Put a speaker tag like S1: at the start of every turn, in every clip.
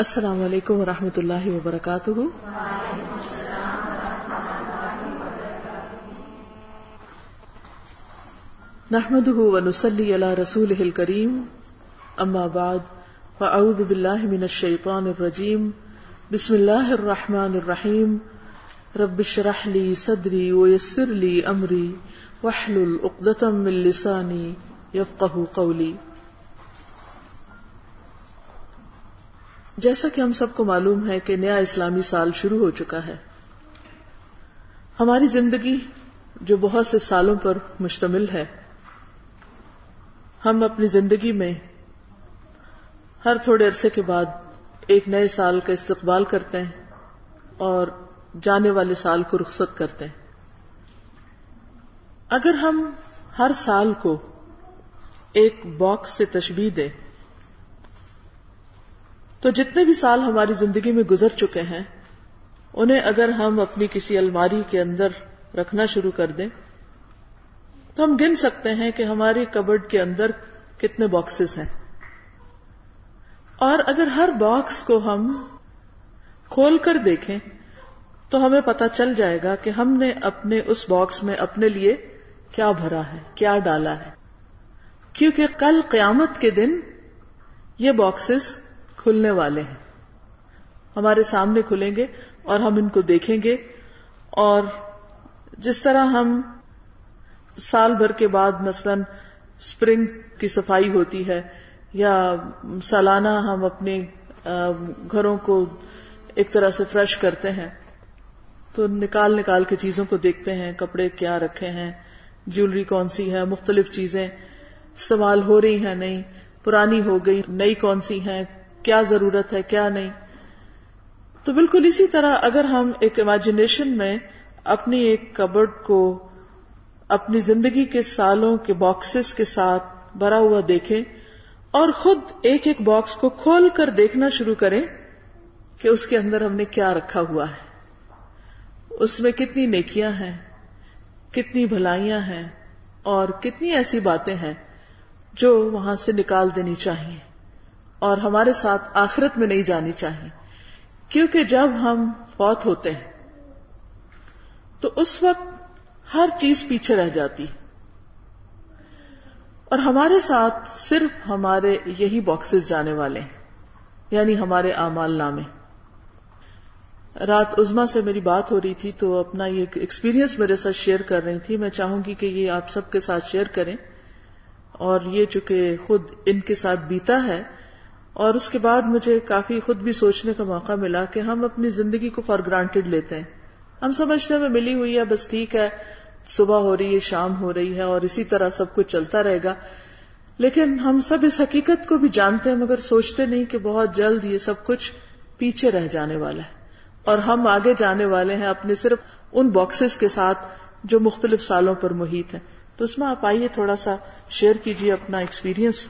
S1: السلام علیکم ورحمۃ اللہ وبرکاتہ۔ نحمده ونصلي على رسوله الكريم اما بعد، فاعوذ بالله من الشيطان الرجيم بسم الله الرحمن الرحيم رب اشرح لي صدري ويسر لي امري واحلل عقدة من لساني يفقهوا قولي جیسا کہ ہم سب کو معلوم ہے کہ نیا اسلامی سال شروع ہو چکا ہے۔ ہماری زندگی جو بہت سے سالوں پر مشتمل ہے۔ ہم اپنی زندگی میں ہر تھوڑے عرصے کے بعد ایک نئے سال کا استقبال کرتے ہیں اور جانے والے سال کو رخصت کرتے ہیں۔ اگر ہم ہر سال کو ایک باکس سے تشبیح دیں تو جتنے بھی سال ہماری زندگی میں گزر چکے ہیں، انہیں اگر ہم اپنی کسی الماری کے اندر رکھنا شروع کر دیں، تو ہم گن سکتے ہیں کہ ہماری کبڈ کے اندر کتنے باکسز ہیں۔ اور اگر ہر باکس کو ہم کھول کر دیکھیں، تو ہمیں پتا چل جائے گا کہ ہم نے اپنے اس باکس میں اپنے لیے کیا بھرا ہے، کیا ڈالا ہے۔ کیونکہ کل قیامت کے دن یہ باکسز کھلنے والے ہیں۔ ہمارے سامنے کھلیں گے اور ہم ان کو دیکھیں گے اور جس طرح ہم سال بھر کے بعد مثلا اسپرنگ کی صفائی ہوتی ہے یا سالانہ ہم اپنے گھروں کو ایک طرح سے فریش کرتے ہیں، تو نکال نکال کے چیزوں کو دیکھتے ہیں، کپڑے کیا رکھے ہیں، جیولری کون سی ہے، مختلف چیزیں استعمال ہو رہی ہیں، نہیں، پرانی ہو گئی، نئی کون سی ہیں کیا ضرورت ہے، کیا نہیں۔ تو بالکل اسی طرح اگر ہم ایک امیجنیشن میں اپنی ایک کبڈ کو اپنی زندگی کے سالوں کے باکسز کے ساتھ بھرا ہوا دیکھیں اور خود ایک ایک باکس کو کھول کر دیکھنا شروع کریں کہ اس کے اندر ہم نے کیا رکھا ہوا ہے۔ اس میں کتنی نیکیاں ہیں، کتنی بھلائیاں ہیں اور کتنی ایسی باتیں ہیں جو وہاں سے نکال دینی چاہیے۔ اور ہمارے ساتھ آخرت میں نہیں جانی چاہیے۔ کیونکہ جب ہم فوت ہوتے ہیں، تو اس وقت ہر چیز پیچھے رہ جاتی۔ اور ہمارے ساتھ صرف ہمارے یہی باکسز جانے والے ہیں یعنی ہمارے اعمال نامے۔ رات ازما سے میری بات ہو رہی تھی، تو اپنا یہ ایکسپیرینس میرے ساتھ شیئر کر رہی تھی۔ میں چاہوں گی کہ یہ آپ سب کے ساتھ شیئر کریں۔ اور یہ چونکہ خود ان کے ساتھ بیتا ہے اور اس کے بعد مجھے کافی خود بھی سوچنے کا موقع ملا کہ ہم اپنی زندگی کو فار گرانٹیڈ لیتے ہیں۔ ہم سمجھتے ہیں ملی ہوئی ہے بس ٹھیک ہے، صبح ہو رہی ہے، شام ہو رہی ہے اور اسی طرح سب کچھ چلتا رہے گا۔ لیکن ہم سب اس حقیقت کو بھی جانتے ہیں، مگر سوچتے نہیں کہ بہت جلد یہ سب کچھ پیچھے رہ جانے والا ہے۔ اور ہم آگے جانے والے ہیں اپنے صرف ان باکسز کے ساتھ جو مختلف سالوں پر محیط ہیں۔ تو اس میں آپ آئیے، تھوڑا سا شیئر کیجیے اپنا ایکسپیرینس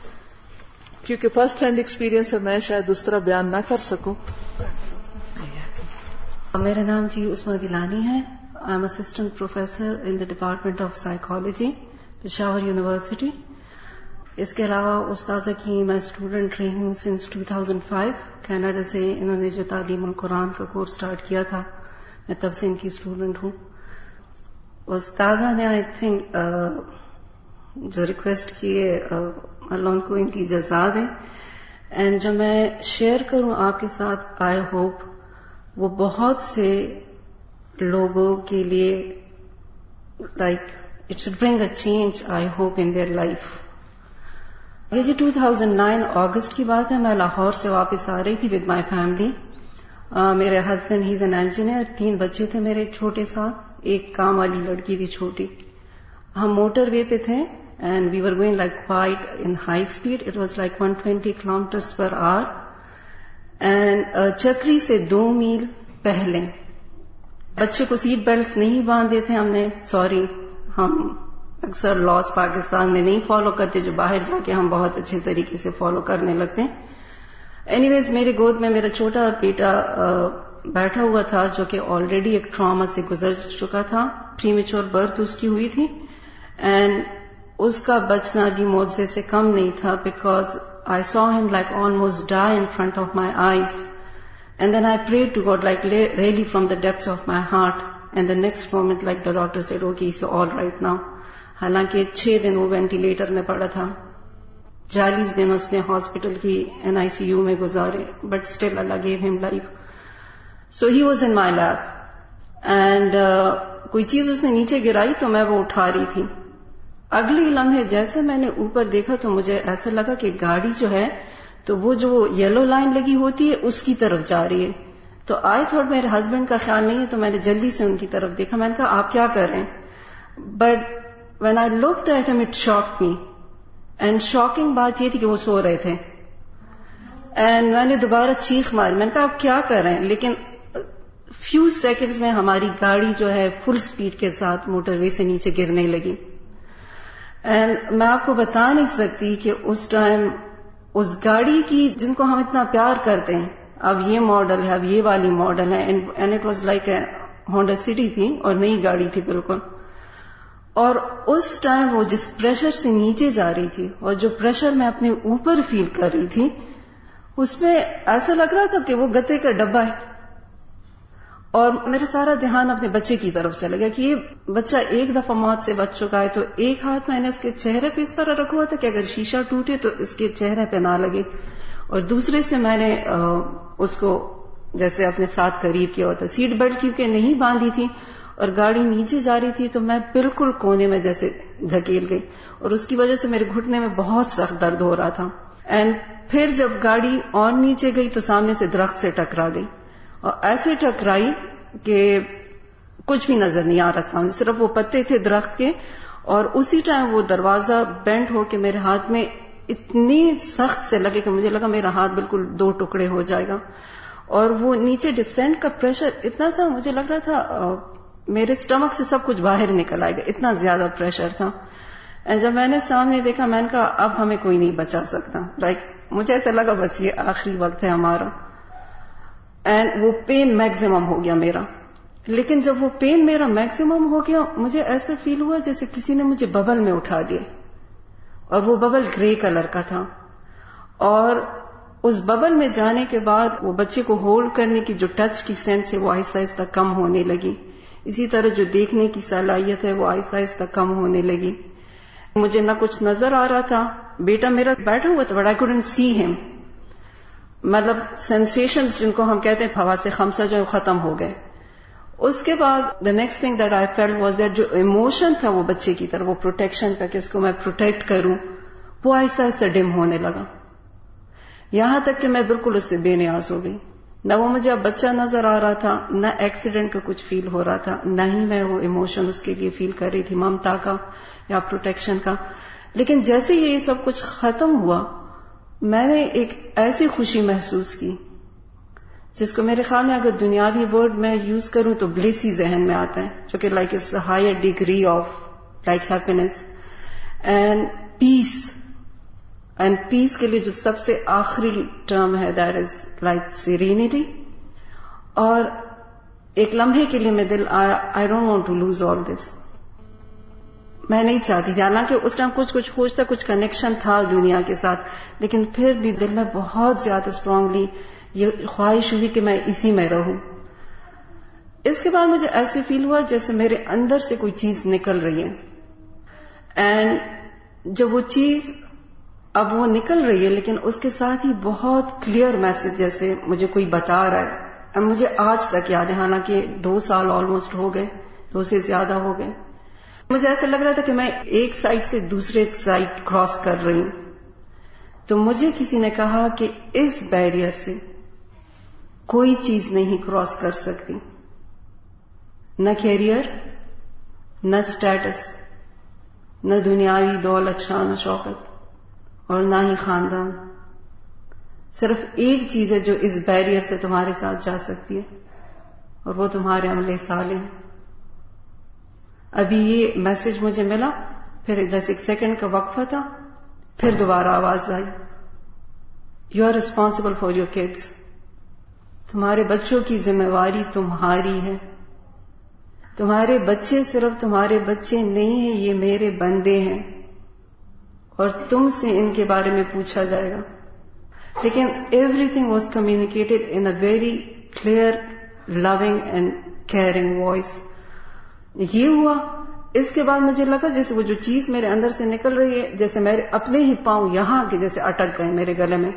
S1: کیونکہ فرسٹ ہینڈ ایکسپیرینس ہے، میں شاید اس طرح بیان نہ کر سکوں۔
S2: میرا نام جی عثما گیلانی ہے۔ I am assistant professor in the department of psychology Peshawar university اس کے علاوہ استاذہ کی میں اسٹوڈنٹ رہی ہوں سنس 2005 کینیڈا سے انہوں نے جو تعلیم القرآن کا کورس اسٹارٹ کیا تھا، میں تب سے ان کی اسٹوڈنٹ ہوں۔ استاذہ نے آئی تھنک جو ریکویسٹ کیے اللہ ان کو ان کی جزا دے۔ اینڈ جب میں شیئر کروں آپ کے ساتھ آئی ہوپ وہ بہت سے لوگوں کے لیے like it should bring a change I hope in their life یہ جی 2009 اگست کی بات ہے، میں لاہور سے واپس آ رہی تھی ود مائی فیملی میرے ہسبینڈ ہیز این انجینئر تین بچے تھے میرے چھوٹے ساتھ۔ ایک کام والی لڑکی تھی چھوٹی۔ ہم موٹر وے پہ تھے۔ And we were going like quite in high speed. It was like 120 kilometers per hour. And چکری سے دو میل پہلے بچے کو سیٹ بیلٹس نہیں باندھے تھے ہم نے سوری ہم اکثر لاس پاکستان میں نہیں فالو کرتے جو باہر جا کے ہم بہت اچھے طریقے سے فالو کرنے لگتے ہیں اینی ویز میرے گود میں میرا چھوٹا بیٹا بیٹھا ہوا تھا جو کہ آلریڈی ایک ٹراما سے گزر چکا تھا پری میچور برتھ اس کی ہوئی تھی اینڈ اس کا بچنا بھی موزے سے کم نہیں تھا because I saw him like almost die in front of my eyes And then I prayed to God like really from the depths of my heart. And the next moment like the doctor said, okay, he's all right now. حالانکہ چھ دن وہ ventilator میں پڑا تھا۔ چالیس دن اس نے hospital کی N آئی سی U میں گزارے but still Allah gave him life so he was in my lap and کوئی چیز اس نے نیچے گرائی تو میں وہ اٹھا رہی تھی۔ اگلی لمحے جیسے میں نے اوپر دیکھا تو مجھے ایسا لگا کہ گاڑی جو ہے تو وہ جو یلو لائن لگی ہوتی ہے، اس کی طرف جا رہی ہے۔ تو آئی تھوڑ میرے ہسبینڈ کا خیال نہیں ہے، تو میں نے جلدی سے ان کی طرف دیکھا۔ میں نے کہا، آپ کیا کر رہے ہیں؟ But when I look at it shock me and shocking بات یہ تھی کہ وہ سو رہے تھے۔ اینڈ میں نے دوبارہ چیخ ماری۔ میں نے کہا، آپ کیا کر رہے ہیں؟ لیکن فیو سیکنڈز میں ہماری گاڑی جو ہے فل سپیڈ کے ساتھ موٹر وے سے نیچے گرنے لگی۔ اینڈ میں آپ کو بتا نہیں سکتی کہ اس ٹائم اس گاڑی کی جن کو ہم اتنا پیار کرتے ہیں، اب یہ ماڈل ہے، اب یہ والی ماڈل ہے and it was like a Honda City تھی اور نئی گاڑی تھی بالکل۔ اور اس ٹائم وہ جس پریشر سے نیچے جا رہی تھی اور جو پریشر میں اپنے اوپر فیل کر رہی تھی، اس میں ایسا لگ رہا تھا کہ وہ گتے کا ڈبا ہے۔ اور میرا سارا دھیان اپنے بچے کی طرف چلا گیا کہ یہ بچہ ایک دفعہ موت سے بچ چکا ہے تو ایک ہاتھ میں نے اس کے چہرے پہ اس طرح رکھا ہوا تھا کہ اگر شیشہ ٹوٹے تو اس کے چہرے پہ نہ لگے۔ اور دوسرے سے میں نے اس کو جیسے اپنے ساتھ قریب کیا ہوتا سیٹ بیلٹ کیونکہ نہیں باندھی تھی اور گاڑی نیچے جا رہی تھی تو میں بالکل کونے میں جیسے دھکیل گئی اور اس کی وجہ سے میرے گھٹنے میں بہت سخت درد ہو رہا تھا۔ اینڈ پھر جب گاڑی اور نیچے گئی تو سامنے سے درخت سے ٹکرا گئی۔ اور ایسے ٹکرائی کہ کچھ بھی نظر نہیں آ رہا تھا۔ صرف وہ پتے تھے درخت کے اور اسی ٹائم وہ دروازہ بینڈ ہو کے میرے ہاتھ میں اتنی سخت سے لگے کہ مجھے لگا میرا ہاتھ بالکل دو ٹکڑے ہو جائے گا۔ اور وہ نیچے ڈسینٹ کا پریشر اتنا تھا، مجھے لگ رہا تھا میرے اسٹمک سے سب کچھ باہر نکل آئے گا۔ اتنا زیادہ پریشر تھا۔ جب میں نے سامنے دیکھا، میں نے کہا، اب ہمیں کوئی نہیں بچا سکتا۔ لائک مجھے ایسا لگا، بس یہ آخری وقت ہے ہمارا۔ اینڈ وہ پین میکزیمم ہو گیا میرا۔ لیکن جب وہ پین میرا میکسیمم ہو گیا، مجھے ایسے فیل ہوا جیسے کسی نے مجھے ببل میں اٹھا دیا۔ اور وہ ببل گرے کلر کا تھا۔ اور اس ببل میں جانے کے بعد وہ بچے کو ہولڈ کرنے کی جو ٹچ کی سینس ہے وہ آہستہ آہستہ کم ہونے لگی۔ اسی طرح جو دیکھنے کی صلاحیت ہے وہ آہستہ آہستہ کم ہونے لگی۔ مجھے نہ کچھ نظر آ رہا تھا۔ بیٹا میرا بیٹھا ہوا تھا بٹ آئی کوڈنٹ سی ہم مطلب سینسیشن جن کو ہم کہتے ہیں ہوا سے خمسہ جو ختم ہو گئے۔ اس کے بعد the next thing that I feel was that جو ایموشن تھا وہ بچے کی طرف، وہ پروٹیکشن کا کہ اس کو میں پروٹیکٹ کروں، وہ آہستہ آہستہ ڈم ہونے لگا۔ یہاں تک کہ میں بالکل اس سے بے نیاز ہو گئی۔ نہ وہ مجھے اب بچہ نظر آ رہا تھا، نہ ایکسیڈنٹ کا کچھ فیل ہو رہا تھا، نہ ہی میں وہ ایموشن اس کے لیے فیل کر رہی تھی، ممتا کا یا پروٹیکشن کا۔ لیکن جیسے یہ سب کچھ ختم ہوا میں نے ایک ایسی خوشی محسوس کی جس کو میرے خیال میں اگر دنیاوی ورڈ میں یوز کروں تو بلیسی ذہن میں آتا ہے، جو کہ like is higher degree of like happiness and peace and peace کے لیے جو سب سے آخری ٹرم ہے دیٹ از لائک سیرینٹی اور ایک لمحے کے لیے میں دل I don't want to lose all this میں نہیں چاہتی تھی حالانکہ اس ٹائم کچھ کچھ پوچھتا، کچھ کنیکشن تھا دنیا کے ساتھ، لیکن پھر بھی دل میں بہت زیادہ اسٹرانگلی یہ خواہش ہوئی کہ میں اسی میں رہوں۔ اس کے بعد مجھے ایسے فیل ہوا جیسے میرے اندر سے کوئی چیز نکل رہی ہے۔ اینڈ جب وہ چیز اب وہ نکل رہی ہے، لیکن اس کے ساتھ ہی بہت کلیئر میسج جیسے مجھے کوئی بتا رہا ہے۔ مجھے آج تک یاد ہے، حالانکہ دو سال آلموسٹ ہو گئے، دو سے زیادہ ہو گئے۔ مجھے ایسا لگ رہا تھا کہ میں ایک سائڈ سے دوسرے سائڈ کراس کر رہی ہوں۔ تو مجھے کسی نے کہا کہ اس بیریئر سے کوئی چیز نہیں کراس کر سکتی۔ نہ کیریئر نہ اسٹیٹس نہ دنیاوی دولت، شان و شوقت اور نہ ہی خاندان۔ صرف ایک چیز ہے جو اس بیریئر سے تمہارے ساتھ جا سکتی ہے، اور وہ تمہارے عملے سالے ہیں۔ ابھی یہ میسج مجھے ملا، پھر جیسے ایک سیکنڈ کا وقفہ تھا، پھر دوبارہ آواز آئی۔ You are responsible for your kids تمہارے بچوں کی ذمہ واری تمہاری ہے۔ تمہارے بچے صرف تمہارے بچے نہیں ہیں، یہ میرے بندے ہیں۔ اور تم سے ان کے بارے میں پوچھا جائے گا۔ لیکن everything was communicated in a very clear loving and caring voice یہ ہوا۔ اس کے بعد مجھے لگا جیسے وہ جو چیز میرے اندر سے نکل رہی ہے، جیسے میرے اپنے ہی پاؤں یہاں کے جیسے اٹک گئے میرے گلے میں۔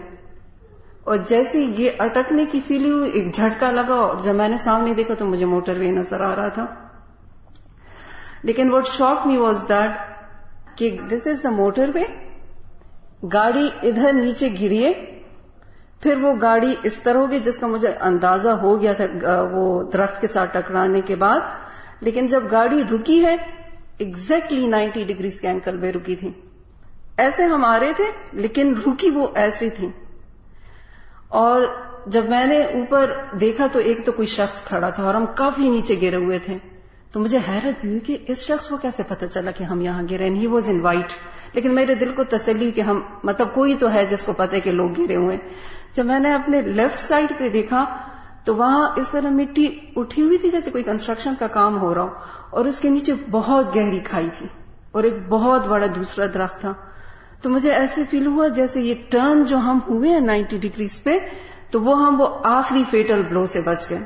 S2: اور جیسے یہ اٹکنے کی فیلنگ ہوئی، ایک جھٹکا لگا اور جب میں نے سامنے دیکھا تو مجھے موٹر وے نظر آ رہا تھا۔ لیکن what shock me was that کہ دس از دا موٹر وے گاڑی ادھر نیچے گریے پھر وہ گاڑی اس طرح ہوگی جس کا مجھے اندازہ ہو گیا تھا، وہ درخت کے ساتھ ٹکرانے کے بعد۔ لیکن جب گاڑی رکی ہے ایگزیکٹلی نائنٹی ڈگریز کے اینکل میں رکی تھی۔ ایسے ہم آ رہے تھے، لیکن رکی وہ ایسی تھی۔ اور جب میں نے اوپر دیکھا تو ایک تو کوئی شخص کھڑا تھا اور ہم کافی نیچے گرے ہوئے تھے۔ تو مجھے حیرت بھی ہوئی کہ اس شخص کو کیسے پتا چلا کہ ہم یہاں گرے ہی واز ان وائٹ لیکن میرے دل کو تسلی کہ ہم مطلب کوئی تو ہے جس کو پتا کہ لوگ گرے ہوئے۔ جب میں نے اپنے لیفٹ سائڈ پہ دیکھا تو وہاں اس طرح مٹی اٹھی ہوئی تھی جیسے کوئی کنسٹرکشن کا کام ہو رہا ہو، اور اس کے نیچے بہت گہری کھائی تھی، اور ایک بہت بڑا دوسرا درخت تھا۔ تو مجھے ایسے فیل ہوا جیسے یہ ٹرن جو ہم ہوئے ہیں نائنٹی ڈگریز پہ، تو وہ ہم وہ آخری فیٹل بلو سے بچ گئے۔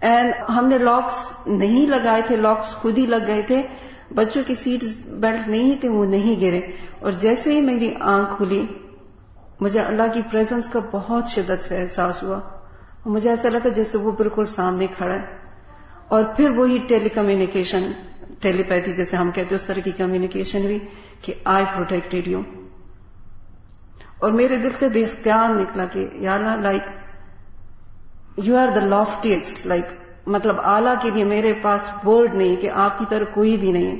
S2: اینڈ ہم نے لاکس نہیں لگائے تھے لاکس خود ہی لگ گئے تھے۔ بچوں کی سیٹ بیلٹ نہیں تھے، وہ نہیں گرے۔ اور جیسے ہی میری آنکھ کھلی، مجھے اللہ کی پریزنس کا بہت شدت سے احساس ہوا۔ مجھے ایسا لگا جیسے وہ بالکل سامنے کھڑا ہے۔ اور پھر وہی ٹیلی کمیونیکیشن ٹیلی پیتھی جیسے ہم کہتے اس طرح کی کمیونیکیشن ہوئی کہ آئی پروٹیکٹڈ یو۔ اور میرے دل سے بے اختیار نکلا کہ یا like you are the loftiest like مطلب آلہ کے لیے میرے پاس ورڈ نہیں کہ آپ کی طرح کوئی بھی نہیں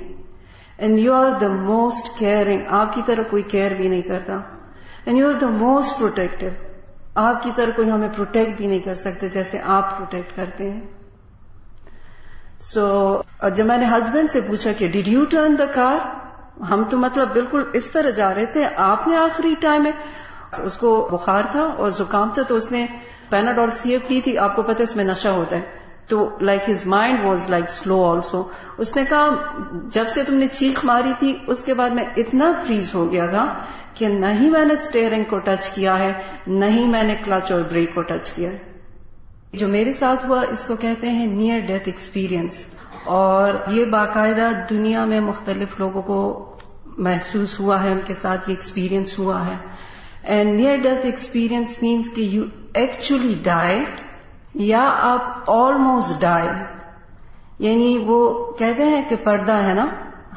S2: and you are the most caring آپ کی طرح کوئی کیئر بھی نہیں کرتا۔ And you are the most protective آپ کی طرح کوئی ہمیں پروٹیکٹ بھی نہیں کر سکتے جیسے آپ پروٹیکٹ کرتے ہیں۔ سو so, جب میں نے ہسبینڈ سے پوچھا کہ did you turn the car ہم تو مطلب بالکل اس طرح جا رہے تھے۔ آپ نے آخری ٹائم میں اس کو بخار تھا اور زکام تھا تو اس نے پیناڈول سی ایف کی تھی۔ آپ کو پتا اس میں نشہ ہوتا ہے۔ تو like his mind was like slow also اس نے کہا، جب سے تم نے چیخ ماری تھی، اس کے بعد میں اتنا فریز ہو گیا تھا کہ نہ ہی میں نے اسٹیئرنگ کو ٹچ کیا ہے نہ ہی میں نے کلچ اور بریک کو ٹچ کیا ہے۔ جو میرے ساتھ ہوا، اس کو کہتے ہیں نیئر ڈیتھ ایکسپیرئنس اور یہ باقاعدہ دنیا میں مختلف لوگوں کو محسوس ہوا ہے، ان کے ساتھ یہ ایکسپیرئنس ہوا ہے۔ And near death experience means کہ یو ایکچولی ڈائی یا آپ آلموسٹ ڈائی یعنی وہ کہتے ہیں کہ پردہ ہے نا،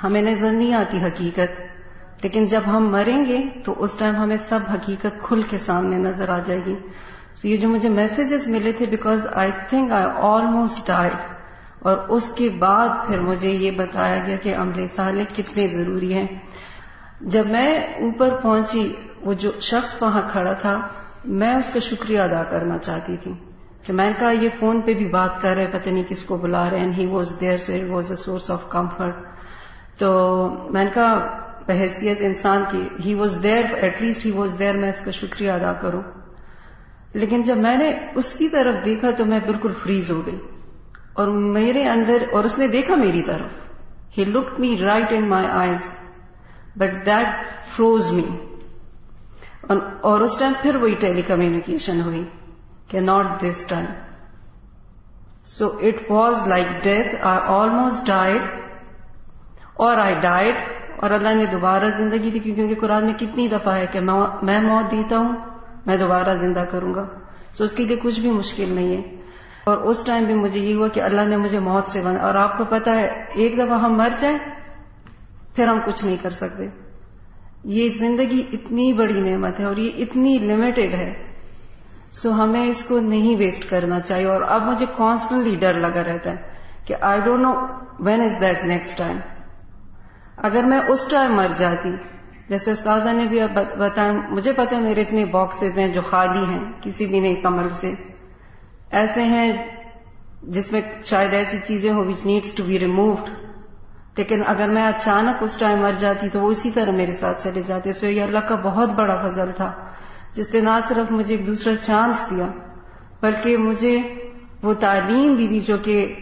S2: ہمیں نظر نہیں آتی حقیقت، لیکن جب ہم مریں گے تو اس ٹائم ہمیں سب حقیقت کھل کے سامنے نظر آ جائے گی۔ so یہ جو مجھے میسجز ملے تھے because I think I almost die اور اس کے بعد پھر مجھے یہ بتایا گیا کہ عمل صالح کتنے ضروری ہیں۔ جب میں اوپر پہنچی، وہ جو شخص وہاں کھڑا تھا، میں اس کا شکریہ ادا کرنا چاہتی تھی۔ کہ میں نے کہا یہ فون پہ بھی بات کر رہے، پتہ نہیں کس کو بلا رہے ہیں he was there so it was a source of comfort تو میں نے کہا بحیثیت انسان کی he was there at least he was there میں اس کا شکریہ ادا کروں. لیکن جب میں نے اس کی طرف دیکھا تو میں بالکل فریز ہو گئی. اور میرے اندر، اور اس نے دیکھا میری طرف. He look me right in my eyes but that froze me اور اس ٹائم پھر وہی ٹیلی کمیونیکیشن ہوئی. کہ not this time so it was like death I almost died اور آئی اور اللہ نے دوبارہ زندگی دی کیونکہ قرآن میں کتنی دفعہ ہے کہ میں موت دیتا ہوں، میں دوبارہ زندہ کروں گا۔ سو اس کے لیے کچھ بھی مشکل نہیں ہے۔ اور اس ٹائم بھی مجھے یہ ہوا کہ اللہ نے مجھے موت سے بنا اور آپ کو پتا ہے، ایک دفعہ ہم مر جائیں، پھر ہم کچھ نہیں کر سکتے۔ یہ زندگی اتنی بڑی نعمت ہے اور یہ اتنی لمیٹڈ ہے۔ سو ہمیں اس کو نہیں ویسٹ کرنا چاہیے اور اب مجھے کانسٹنٹلی ڈر لگا رہتا ہے کہ I don't know when is that next time اگر میں اس ٹائم مر جاتی، جیسے استاذہ نے بھی بتایا، مجھے پتا میرے اتنے باکسز ہیں جو خالی ہیں، کسی بھی نہیں کمر سے۔ ایسے ہیں جس میں شاید ایسی چیزیں ہو which needs to be removed لیکن اگر میں اچانک اس ٹائم مر جاتی تو وہ اسی طرح میرے ساتھ چلے جاتے۔ سو یہ اللہ کا بہت بڑا فضل تھا۔ جس نے نہ صرف مجھے ایک دوسرا چانس دیا، بلکہ مجھے وہ تعلیم بھی دی جو کہ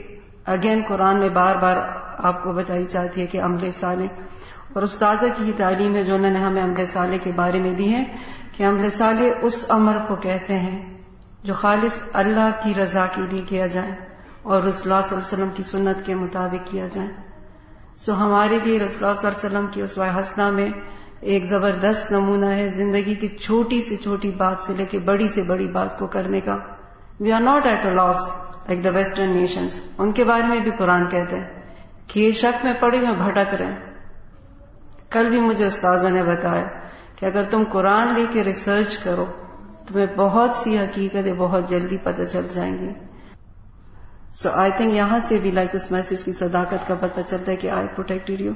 S2: اگین قرآن میں بار بار آپ کو بتائی جاتی ہے کہ عمل سالے اور استاذہ کی ہی تعلیم ہے جو انہوں نے ہمیں عمل سالے کے بارے میں دی ہے کہ ہم سالے اس عمل کو کہتے ہیں جو خالص اللہ کی رضا کے لیے کیا جائے اور رسول اللہ صلی اللہ علیہ وسلم کی سنت کے مطابق کیا جائے۔ سو ہمارے لیے رسول اللہ صلی اللہ علیہ وسلم کی اس حسنہ میں ایک زبردست نمونہ ہے زندگی کی چھوٹی سے چھوٹی بات سے لے کے بڑی سے بڑی بات کو کرنے کا۔ We are not at a loss like the western nations ان کے بارے میں بھی قرآن کہتے ہیں کہ یہ شک میں پڑے ہوئے بھٹک رہے کل بھی مجھے استاذہ نے بتایا کہ اگر تم قرآن لے کے ریسرچ کرو، تمہیں بہت سی حقیقتیں بہت جلدی پتہ چل جائیں گی۔ سو آئی تھنک یہاں سے بھی لائک اس میسج کی صداقت کا پتہ چلتا ہے کہ آئی پروٹیکٹ یو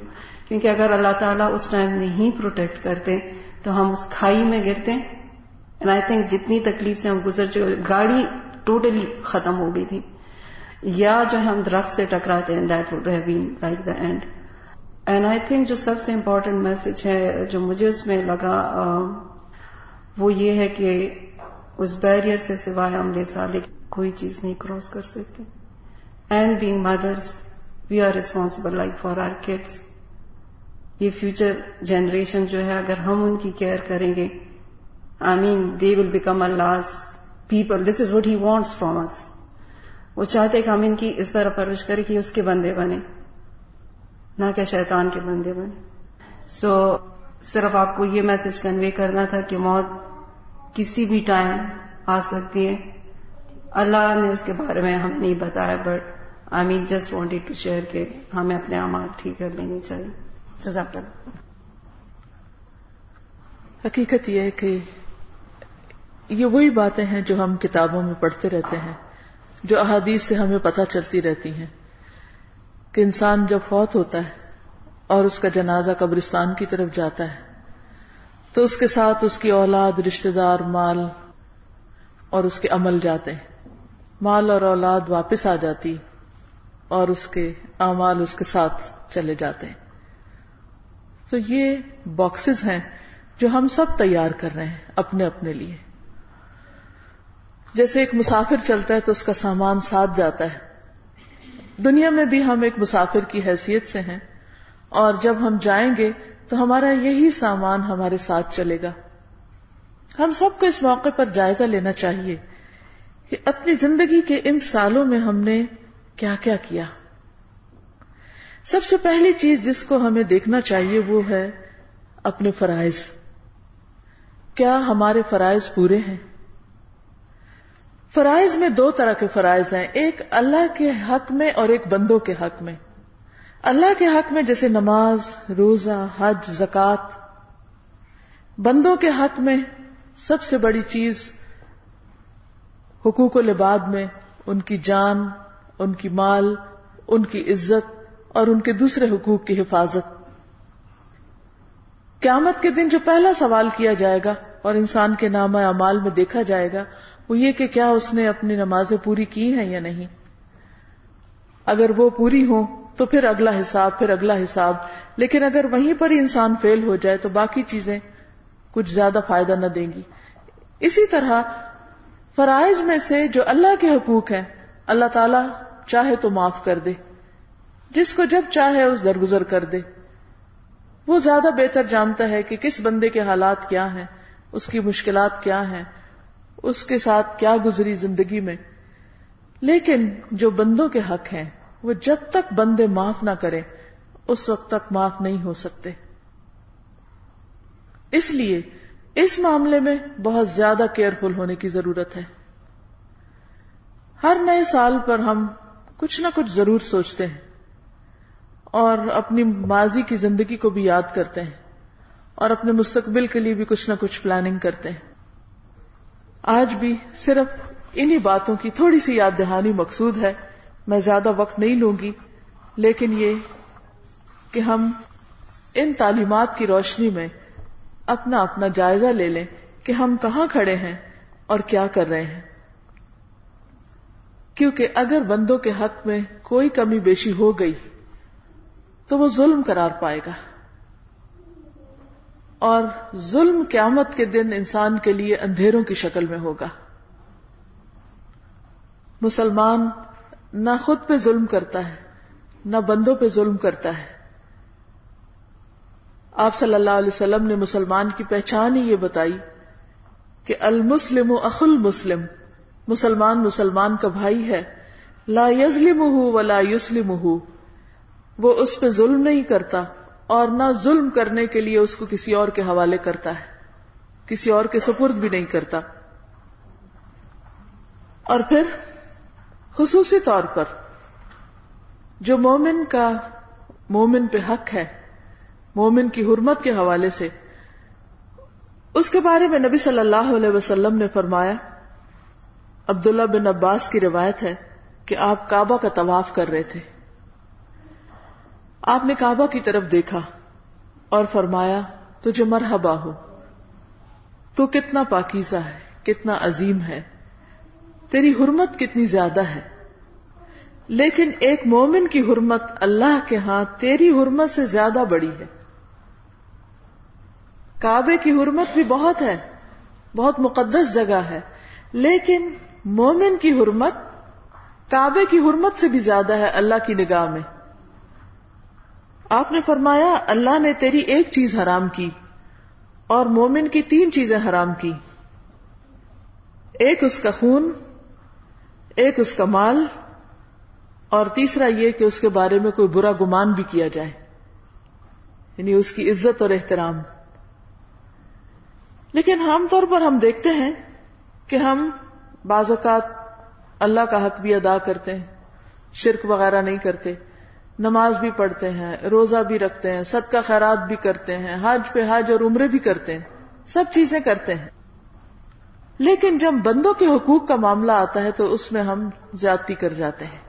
S2: کیونکہ اگر اللہ تعالیٰ اس ٹائم نہیں پروٹیکٹ کرتے، تو ہم اس کھائی میں گرتے. اینڈ آئی تھنک جتنی تکلیف سے ہم گزر چکے، گاڑی ٹوٹلی ختم ہو گئی تھی. یا جو ہم درخت سے ٹکراتے ہیں that would have been like the end and I think جو سب سے امپورٹنٹ میسج ہے، جو مجھے اس میں لگا وہ یہ ہے کہ اس بیریئر سے سوائے ہم لے سالے کوئی چیز نہیں کراس کر سکتے. And being mothers we are responsible like for our kids یہ فیوچر جنریشن جو ہے، اگر ہم ان کی کیئر کریں گے I mean they will become Allah people this is what he wants from us وہ چاہتے کہ ہم ان کی اس طرح پرورش کریں کہ اس کے بندے بنے، نہ کہ شیطان کے بندے بنے۔ سو صرف آپ کو یہ میسج کنوے کرنا تھا کہ موت کسی بھی ٹائم آ سکتی ہے۔ اللہ نے اس کے بارے میں ہمیں نہیں بتایا but I mean just wanted to share کہ ہمیں اپنے آماد ٹھیک کر لینی چاہیے۔ جزاک اللہ
S1: حقیقت یہ ہے کہ یہ وہی باتیں ہیں جو ہم کتابوں میں پڑھتے رہتے ہیں، جو احادیث سے ہمیں پتہ چلتی رہتی ہیں کہ انسان جب فوت ہوتا ہے اور اس کا جنازہ قبرستان کی طرف جاتا ہے، تو اس کے ساتھ اس کی اولاد رشتے دار، مال اور اس کے عمل جاتے ہیں۔ مال اور اولاد واپس آ جاتی۔ اور اس کے اعمال اس کے ساتھ چلے جاتے ہیں۔ تو یہ باکسز ہیں جو ہم سب تیار کر رہے ہیں اپنے اپنے لیے۔ جیسے ایک مسافر چلتا ہے تو اس کا سامان ساتھ جاتا ہے۔ دنیا میں بھی ہم ایک مسافر کی حیثیت سے ہیں اور جب ہم جائیں گے تو ہمارا یہی سامان ہمارے ساتھ چلے گا۔ ہم سب کو اس موقع پر جائزہ لینا چاہیے کہ اپنی زندگی کے ان سالوں میں ہم نے کیا کیا کیا؟ سب سے پہلی چیز جس کو ہمیں دیکھنا چاہیے وہ ہے اپنے فرائض۔ کیا ہمارے فرائض پورے ہیں؟ فرائض میں دو طرح کے فرائض ہیں، ایک اللہ کے حق میں اور ایک بندوں کے حق میں۔ اللہ کے حق میں جیسے نماز، روزہ، حج زکات بندوں کے حق میں سب سے بڑی چیز حقوق و لباد میں، ان کی جان ان کی مال، ان کی عزت اور ان کے دوسرے حقوق کی حفاظت۔ قیامت کے دن جو پہلا سوال کیا جائے گا اور انسان کے نام اعمال میں دیکھا جائے گا، وہ یہ کہ کیا اس نے اپنی نمازیں پوری کی ہیں یا نہیں۔ اگر وہ پوری ہوں تو پھر اگلا حساب، پھر اگلا حساب۔ لیکن اگر وہیں پر ہی انسان فیل ہو جائے تو باقی چیزیں کچھ زیادہ فائدہ نہ دیں گی۔ اسی طرح فرائض میں سے جو اللہ کے حقوق ہیں، اللہ تعالی چاہے تو معاف کر دے۔ جس کو جب چاہے اس درگزر کر دے۔ وہ زیادہ بہتر جانتا ہے کہ کس بندے کے حالات کیا ہیں، اس کی مشکلات کیا ہیں، اس کے ساتھ کیا گزری زندگی میں۔ لیکن جو بندوں کے حق ہیں، وہ جب تک بندے معاف نہ کریں، اس وقت تک معاف نہیں ہو سکتے۔ اس لیے اس معاملے میں بہت زیادہ کیئرفل ہونے کی ضرورت ہے۔ ہر نئے سال پر ہم کچھ نہ کچھ ضرور سوچتے ہیں اور اپنی ماضی کی زندگی کو بھی یاد کرتے ہیں اور اپنے مستقبل کے لیے بھی کچھ نہ کچھ پلاننگ کرتے ہیں۔ آج بھی صرف انہی باتوں کی تھوڑی سی یاد دہانی مقصود ہے۔ میں زیادہ وقت نہیں لوں گی، لیکن یہ کہ ہم ان تعلیمات کی روشنی میں اپنا اپنا جائزہ لے لیں کہ ہم کہاں کھڑے ہیں اور کیا کر رہے ہیں۔ کیونکہ اگر بندوں کے حق میں کوئی کمی بیشی ہو گئی تو وہ ظلم قرار پائے گا۔ اور ظلم قیامت کے دن انسان کے لیے اندھیروں کی شکل میں ہوگا۔ مسلمان نہ خود پہ ظلم کرتا ہے، نہ بندوں پہ ظلم کرتا ہے۔ آپ صلی اللہ علیہ وسلم نے مسلمان کی پہچان ہی یہ بتائی کہ المسلم اخ المسلم۔ مسلمان مسلمان کا بھائی ہے، لا یزلم ولا یسلم وہ اس پہ ظلم نہیں کرتا اور نہ ظلم کرنے کے لیے اس کو کسی اور کے حوالے کرتا ہے، کسی اور کے سپرد بھی نہیں کرتا۔ اور پھر خصوصی طور پر جو مومن کا مومن پہ حق ہے، مومن کی حرمت کے حوالے سے، اس کے بارے میں نبی صلی اللہ علیہ وسلم نے فرمایا عبداللہ بن عباس کی روایت ہے کہ آپ کعبہ کا طواف کر رہے تھے۔ آپ نے کعبہ کی طرف دیکھا اور فرمایا، تجھے مرحبا ہو۔ تو کتنا پاکیزہ ہے، کتنا عظیم ہے۔ تیری حرمت کتنی زیادہ ہے۔ لیکن ایک مومن کی حرمت اللہ کے ہاں تیری حرمت سے زیادہ بڑی ہے۔ کعبے کی حرمت بھی بہت ہے، بہت مقدس جگہ ہے، لیکن مومن کی حرمت کعبے کی حرمت سے بھی زیادہ ہے اللہ کی نگاہ میں۔ آپ نے فرمایا، اللہ نے تیری ایک چیز حرام کی اور مومن کی تین چیزیں حرام کی۔ ایک اس کا خون، ایک اس کا مال، اور تیسرا یہ کہ اس کے بارے میں کوئی برا گمان بھی کیا جائے۔ یعنی اس کی عزت اور احترام۔ لیکن عام طور پر ہم دیکھتے ہیں کہ ہم بعض اوقات اللہ کا حق بھی ادا کرتے ہیں، شرک وغیرہ نہیں کرتے۔ نماز بھی پڑھتے ہیں، روزہ بھی رکھتے ہیں، صدقہ خیرات بھی کرتے ہیں، حج پہ حج اور عمرے بھی کرتے ہیں، سب چیزیں کرتے ہیں۔ لیکن جب بندوں کے حقوق کا معاملہ آتا ہے تو اس میں ہم زیادتی کر جاتے ہیں۔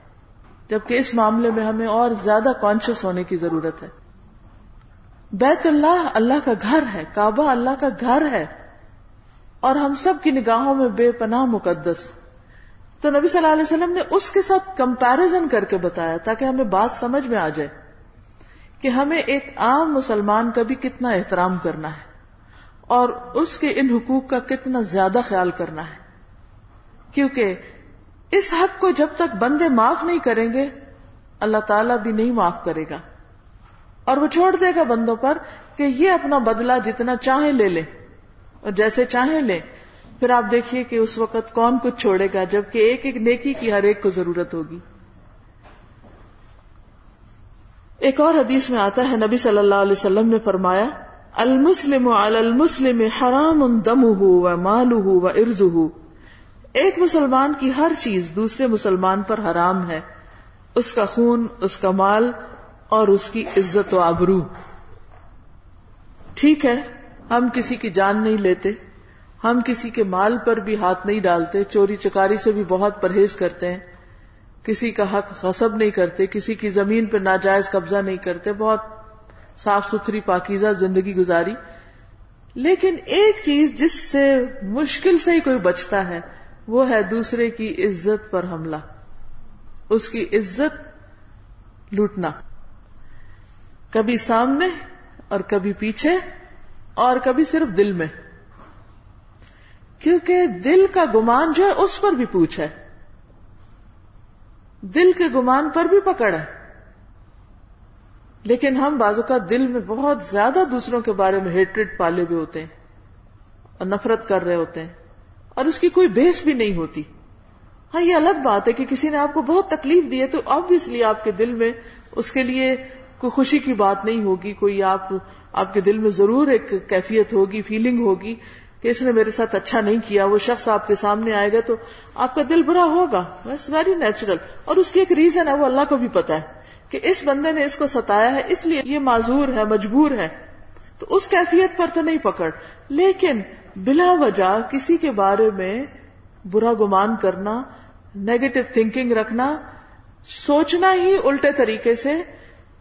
S1: جبکہ اس معاملے میں ہمیں اور زیادہ کانشیس ہونے کی ضرورت ہے۔ بیت اللہ اللہ کا گھر ہے، کعبہ اللہ کا گھر ہے۔ اور ہم سب کی نگاہوں میں بے پناہ مقدس۔ تو نبی صلی اللہ علیہ وسلم نے اس کے ساتھ کمپیرزن کر کے بتایا تاکہ ہمیں بات سمجھ میں آ جائے کہ ہمیں ایک عام مسلمان کا بھی کتنا احترام کرنا ہے اور اس کے ان حقوق کا کتنا زیادہ خیال کرنا ہے۔ کیونکہ اس حق کو جب تک بندے معاف نہیں کریں گے، اللہ تعالی بھی نہیں معاف کرے گا۔ اور وہ چھوڑ دے گا بندوں پر کہ یہ اپنا بدلہ جتنا چاہیں لے لیں۔ اور جیسے چاہیں لیں۔ پھر آپ دیکھیے کہ اس وقت کون کچھ چھوڑے گا، جبکہ ایک ایک نیکی کی ہر ایک کو ضرورت ہوگی۔ ایک اور حدیث میں آتا ہے، نبی صلی اللہ علیہ وسلم نے فرمایا، المسلم المسلم حرام دم ہو و مال ہو و ارز ہو ایک مسلمان کی ہر چیز دوسرے مسلمان پر حرام ہے۔ اس کا خون، اس کا مال اور اس کی عزت و آبرو۔ ٹھیک ہے؟ ہم کسی کی جان نہیں لیتے، ہم کسی کے مال پر بھی ہاتھ نہیں ڈالتے، چوری چکاری سے بھی بہت پرہیز کرتے ہیں۔ کسی کا حق غصب نہیں کرتے، کسی کی زمین پہ ناجائز قبضہ نہیں کرتے۔ بہت صاف ستھری پاکیزہ زندگی گزاری۔ لیکن ایک چیز جس سے مشکل سے ہی کوئی بچتا ہے، وہ ہے دوسرے کی عزت پر حملہ۔ اس کی عزت لوٹنا۔ کبھی سامنے اور کبھی پیچھے اور کبھی صرف دل میں۔ کیونکہ دل کا گمان جو ہے اس پر بھی پوچھ ہے۔ دل کے گمان پر بھی پکڑ ہے۔ لیکن ہم بازو کا دل میں بہت زیادہ دوسروں کے بارے میں ہیٹریڈ پالے ہوئے ہوتے ہیں اور نفرت کر رہے ہوتے ہیں اور اس کی کوئی بیس بھی نہیں ہوتی۔ ہاں یہ الگ بات ہے کہ کسی نے آپ کو بہت تکلیف دی ہے تو آبیسلی آپ کے دل میں اس کے لیے کوئی خوشی کی بات نہیں ہوگی، کوئی آپ آپ کے دل میں ضرور ایک کیفیت ہوگی فیلنگ ہوگی کہ اس نے میرے ساتھ اچھا نہیں کیا، وہ شخص آپ کے سامنے آئے گا تو آپ کا دل برا ہوگا۔ بس ویری نیچرل اور اس کی ایک ریزن ہے، وہ اللہ کو بھی پتا ہے کہ اس بندے نے اس کو ستایا ہے، اس لیے یہ معذور ہے، مجبور ہے۔ تو اس کیفیت پر تو نہیں پکڑ۔ لیکن بلا وجہ کسی کے بارے میں برا گمان کرنا نیگیٹو تھنکنگ رکھنا، سوچنا ہی الٹے طریقے سے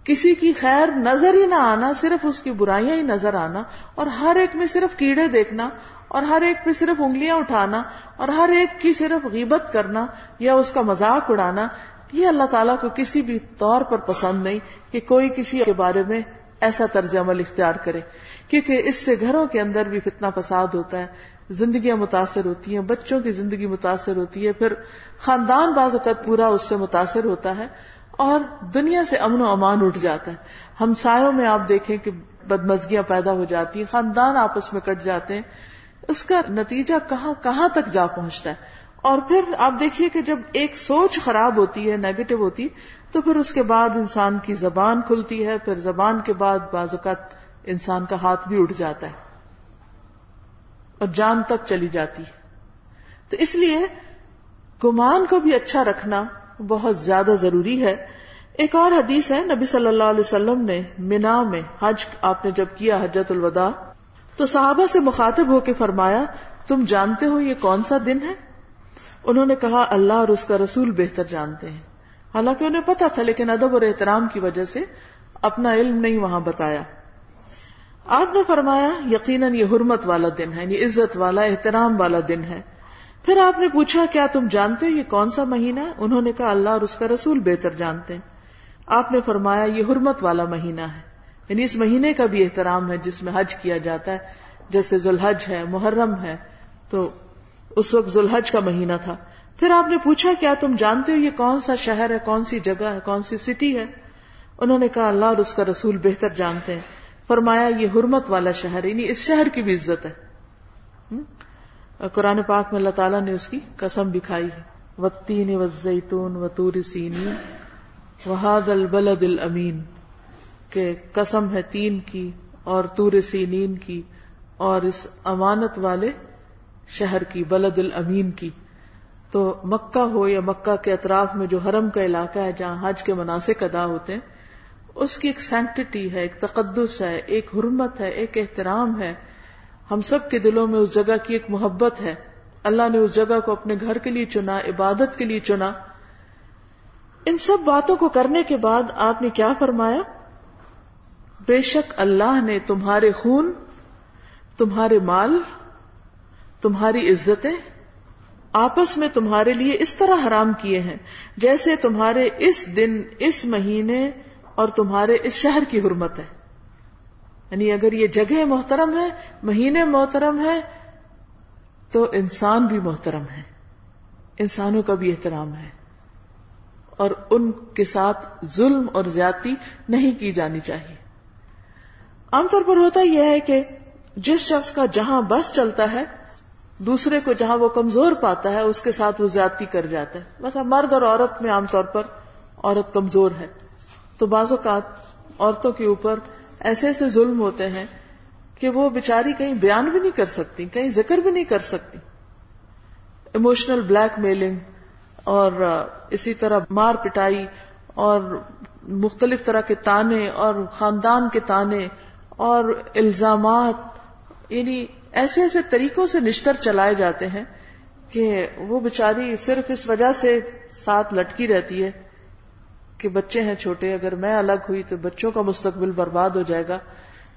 S1: کسی کی خیر نظر ہی نہ آنا، صرف اس کی برائیاں ہی نظر آنا، اور ہر ایک میں صرف کیڑے دیکھنا، اور ہر ایک پہ صرف انگلیاں اٹھانا، اور ہر ایک کی صرف غیبت کرنا یا اس کا مذاق اڑانا، یہ اللہ تعالیٰ کو کسی بھی طور پر پسند نہیں کہ کوئی کسی کے بارے میں ایسا طرز عمل اختیار کرے، کیونکہ اس سے گھروں کے اندر بھی فتنا فساد ہوتا ہے، زندگیاں متاثر ہوتی ہیں، بچوں کی زندگی متاثر ہوتی ہے، پھر خاندان بعض اوقات پورا اس سے متاثر ہوتا ہے اور دنیا سے امن و امان اٹھ جاتا ہے۔ ہم سایوں میں آپ دیکھیں کہ بدمزگیاں پیدا ہو جاتی ہیں، خاندان آپس میں کٹ جاتے ہیں۔ اس کا نتیجہ کہاں کہاں تک جا پہنچتا ہے؟ اور پھر آپ دیکھیے کہ جب ایک سوچ خراب ہوتی ہے نیگیٹو ہوتی تو پھر اس کے بعد انسان کی زبان کھلتی ہے۔ پھر زبان کے بعد بعض اوقات انسان کا ہاتھ بھی اٹھ جاتا ہے اور جان تک چلی جاتی ہے۔ تو اس لیے گمان کو بھی اچھا رکھنا بہت زیادہ ضروری ہے۔ ایک اور حدیث ہے، نبی صلی اللہ علیہ وسلم نے مینا میں حج آپ نے جب کیا حجت الوداع، تو صحابہ سے مخاطب ہو کے فرمایا، تم جانتے ہو یہ کون سا دن ہے؟ انہوں نے کہا، اللہ اور اس کا رسول بہتر جانتے ہیں۔ حالانکہ انہیں پتا تھا، لیکن ادب اور احترام کی وجہ سے اپنا علم نہیں وہاں بتایا۔ آپ نے فرمایا، یقیناً یہ حرمت والا دن ہے یہ عزت والا، احترام والا دن ہے۔ پھر آپ نے پوچھا، کیا تم جانتے ہو یہ کون سا مہینہ؟ ہے انہوں نے کہا، اللہ اور اس کا رسول بہتر جانتے ہیں۔ آپ نے فرمایا، یہ حرمت والا مہینہ ہے۔ یعنی اس مہینے کا بھی احترام ہے، جس میں حج کیا جاتا ہے۔ جیسے ذوالحج ہے، محرم ہے، تو اس وقت ذوالحج کا مہینہ تھا۔ پھر آپ نے پوچھا، کیا تم جانتے ہو یہ کون سا شہر ہے، کون سی جگہ ہے، کون سی سٹی ہے؟ انہوں نے کہا، اللہ اور اس کا رسول بہتر جانتے ہیں۔ فرمایا، یہ حرمت والا شہر یعنی اس شہر کی بھی عزت ہے۔ قرآن پاک میں اللہ تعالیٰ نے اس کی قسم بھی کھائی ہے۔ وطین و زیتون و تور سینی وحاد البلد الامین کہ قسم ہے تین کی اور تور سینین کی اور اس امانت والے شہر کی، بلد الامین کی۔ تو مکہ ہو یا مکہ کے اطراف میں جو حرم کا علاقہ ہے جہاں حج کے مناسب ادا ہوتے ہیں، اس کی ایک سینکٹی ہے، ایک تقدس ہے، ایک حرمت ہے، ایک احترام ہے۔ ہم سب کے دلوں میں اس جگہ کی ایک محبت ہے۔ اللہ نے اس جگہ کو اپنے گھر کے لیے چنا، عبادت کے لیے چنا۔ ان سب باتوں کو کرنے کے بعد آپ نے کیا فرمایا؟ بے شک اللہ نے تمہارے خون، تمہارے مال، تمہاری عزتیں آپس میں تمہارے لیے اس طرح حرام کیے ہیں، جیسے تمہارے اس دن، اس مہینے اور تمہارے اس شہر کی حرمت ہے۔ یعنی اگر یہ جگہ محترم ہے، مہینے محترم ہے، تو انسان بھی محترم ہے۔ انسانوں کا بھی احترام ہے۔ اور ان کے ساتھ ظلم اور زیادتی نہیں کی جانی چاہیے۔ عام طور پر ہوتا یہ ہے کہ جس شخص کا جہاں بس چلتا ہے، دوسرے کو جہاں وہ کمزور پاتا ہے، اس کے ساتھ وہ زیادتی کر جاتا ہے۔ بس مرد اور عورت میں عام طور پر عورت کمزور ہے۔ تو بعض اوقات عورتوں کے اوپر ایسے ایسے ظلم ہوتے ہیں کہ وہ بیچاری کہیں بیان بھی نہیں کر سکتی، کہیں ذکر بھی نہیں کر سکتی۔ ایموشنل بلیک میلنگ اور اسی طرح مار پٹائی اور مختلف طرح کے تانے اور خاندان کے تانے اور الزامات یعنی ایسے ایسے طریقوں سے نشتر چلائے جاتے ہیں کہ وہ بچاری صرف اس وجہ سے ساتھ لٹکی رہتی ہے کہ بچے ہیں چھوٹے، اگر میں الگ ہوئی تو بچوں کا مستقبل برباد ہو جائے گا۔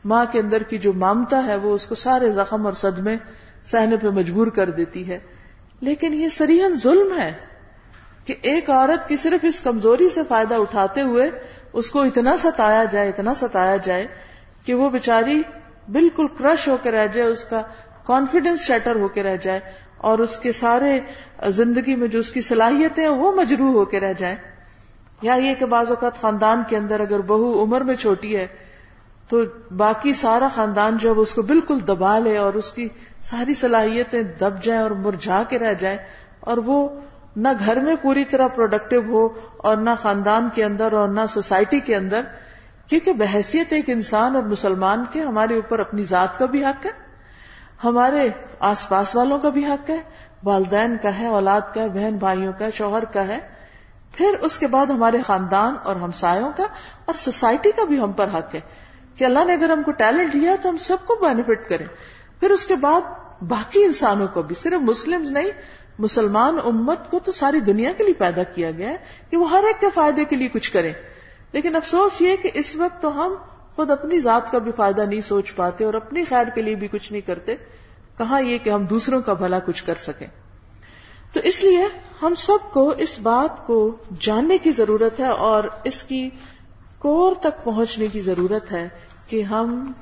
S1: ماں کے اندر کی جو مامتا ہے وہ اس کو سارے زخم اور صدمے سہنے پہ مجبور کر دیتی ہے۔ لیکن یہ سریحن ظلم ہے کہ ایک عورت کی صرف اس کمزوری سے فائدہ اٹھاتے ہوئے اس کو اتنا ستایا جائے، اتنا ستایا جائے کہ وہ بچاری بالکل کرش ہو کے رہ جائے، اس کا کانفیڈینس شیٹر ہو کے رہ جائے اور اس کے سارے زندگی میں جو اس کی صلاحیتیں وہ مجروح ہو کے رہ جائیں۔ یا یہ کہ بعض اوقات خاندان کے اندر اگر بہو عمر میں چھوٹی ہے، تو باقی سارا خاندان جو اس کو بالکل دبا لے اور اس کی ساری صلاحیتیں دب جائیں اور مرجھا کے رہ جائیں اور وہ نہ گھر میں پوری طرح پروڈکٹیو ہو اور نہ خاندان کے اندر اور نہ سوسائٹی کے اندر، کیونکہ بحثیت ایک انسان اور مسلمان کے ہمارے اوپر اپنی ذات کا بھی حق ہے، ہمارے آس پاس والوں کا بھی حق ہے، والدین کا ہے، اولاد کا ہے، بہن بھائیوں کا ہے، شوہر کا ہے پھر اس کے بعد ہمارے خاندان اور ہمسایوں کا اور سوسائٹی کا بھی ہم پر حق ہے کہ اللہ نے اگر ہم کو ٹیلنٹ دیا تو ہم سب کو بینیفٹ کریں۔ پھر اس کے بعد باقی انسانوں کو بھی، صرف مسلم نہیں، مسلمان امت کو تو ساری دنیا کے لیے پیدا کیا گیا ہے کہ وہ ہر ایک کے فائدے کے لیے کچھ کریں۔ لیکن افسوس یہ کہ اس وقت تو ہم خود اپنی ذات کا بھی فائدہ نہیں سوچ پاتے اور اپنی خیر کے لیے بھی کچھ نہیں کرتے۔ کہاں یہ کہ ہم دوسروں کا بھلا کچھ کر سکیں؟ تو اس لیے ہم سب کو اس بات کو جاننے کی ضرورت ہے اور اس کی کور تک پہنچنے کی ضرورت ہے کہ ہم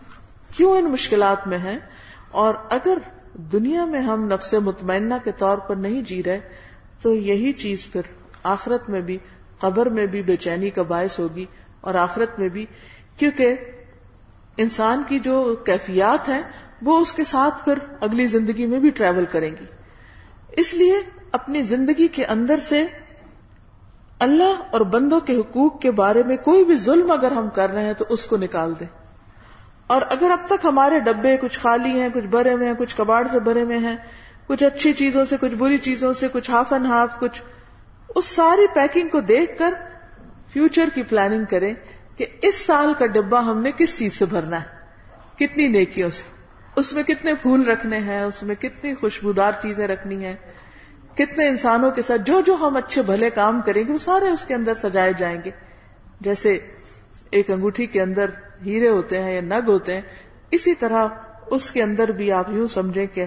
S1: کیوں ان مشکلات میں ہیں اور اگر دنیا میں ہم نفس مطمئنہ کے طور پر نہیں جی رہے تو یہی چیز پھر آخرت میں بھی قبر میں بھی بے چینی کا باعث ہوگی اور آخرت میں بھی، کیونکہ انسان کی جو کیفیات ہیں وہ اس کے ساتھ پھر اگلی زندگی میں بھی ٹریول کریں گی۔ اس لیے اپنی زندگی کے اندر سے اللہ اور بندوں کے حقوق کے بارے میں کوئی بھی ظلم اگر ہم کر رہے ہیں تو اس کو نکال دیں۔ اور اگر اب تک ہمارے ڈبے کچھ خالی ہیں، کچھ بھرے ہوئے ہیں، کچھ کباڑ سے بھرے ہوئے ہیں، کچھ اچھی چیزوں سے، کچھ بری چیزوں سے، کچھ ہاف اینڈ ہاف کچھ اس ساری پیکنگ کو دیکھ کر فیوچر کی پلاننگ کریں کہ اس سال کا ڈبا ہم نے کس چیز سے بھرنا ہے، کتنی نیکیوں سے، اس میں کتنے پھول رکھنے ہیں، اس میں کتنی خوشبودار چیزیں رکھنی ہیں۔ کتنے انسانوں کے ساتھ جو جو ہم اچھے بھلے کام کریں گے وہ سارے اس کے اندر سجائے جائیں گے۔ جیسے ایک انگوٹھی کے اندر ہیرے ہوتے ہیں یا نگ ہوتے ہیں، اسی طرح اس کے اندر بھی آپ یوں سمجھیں کہ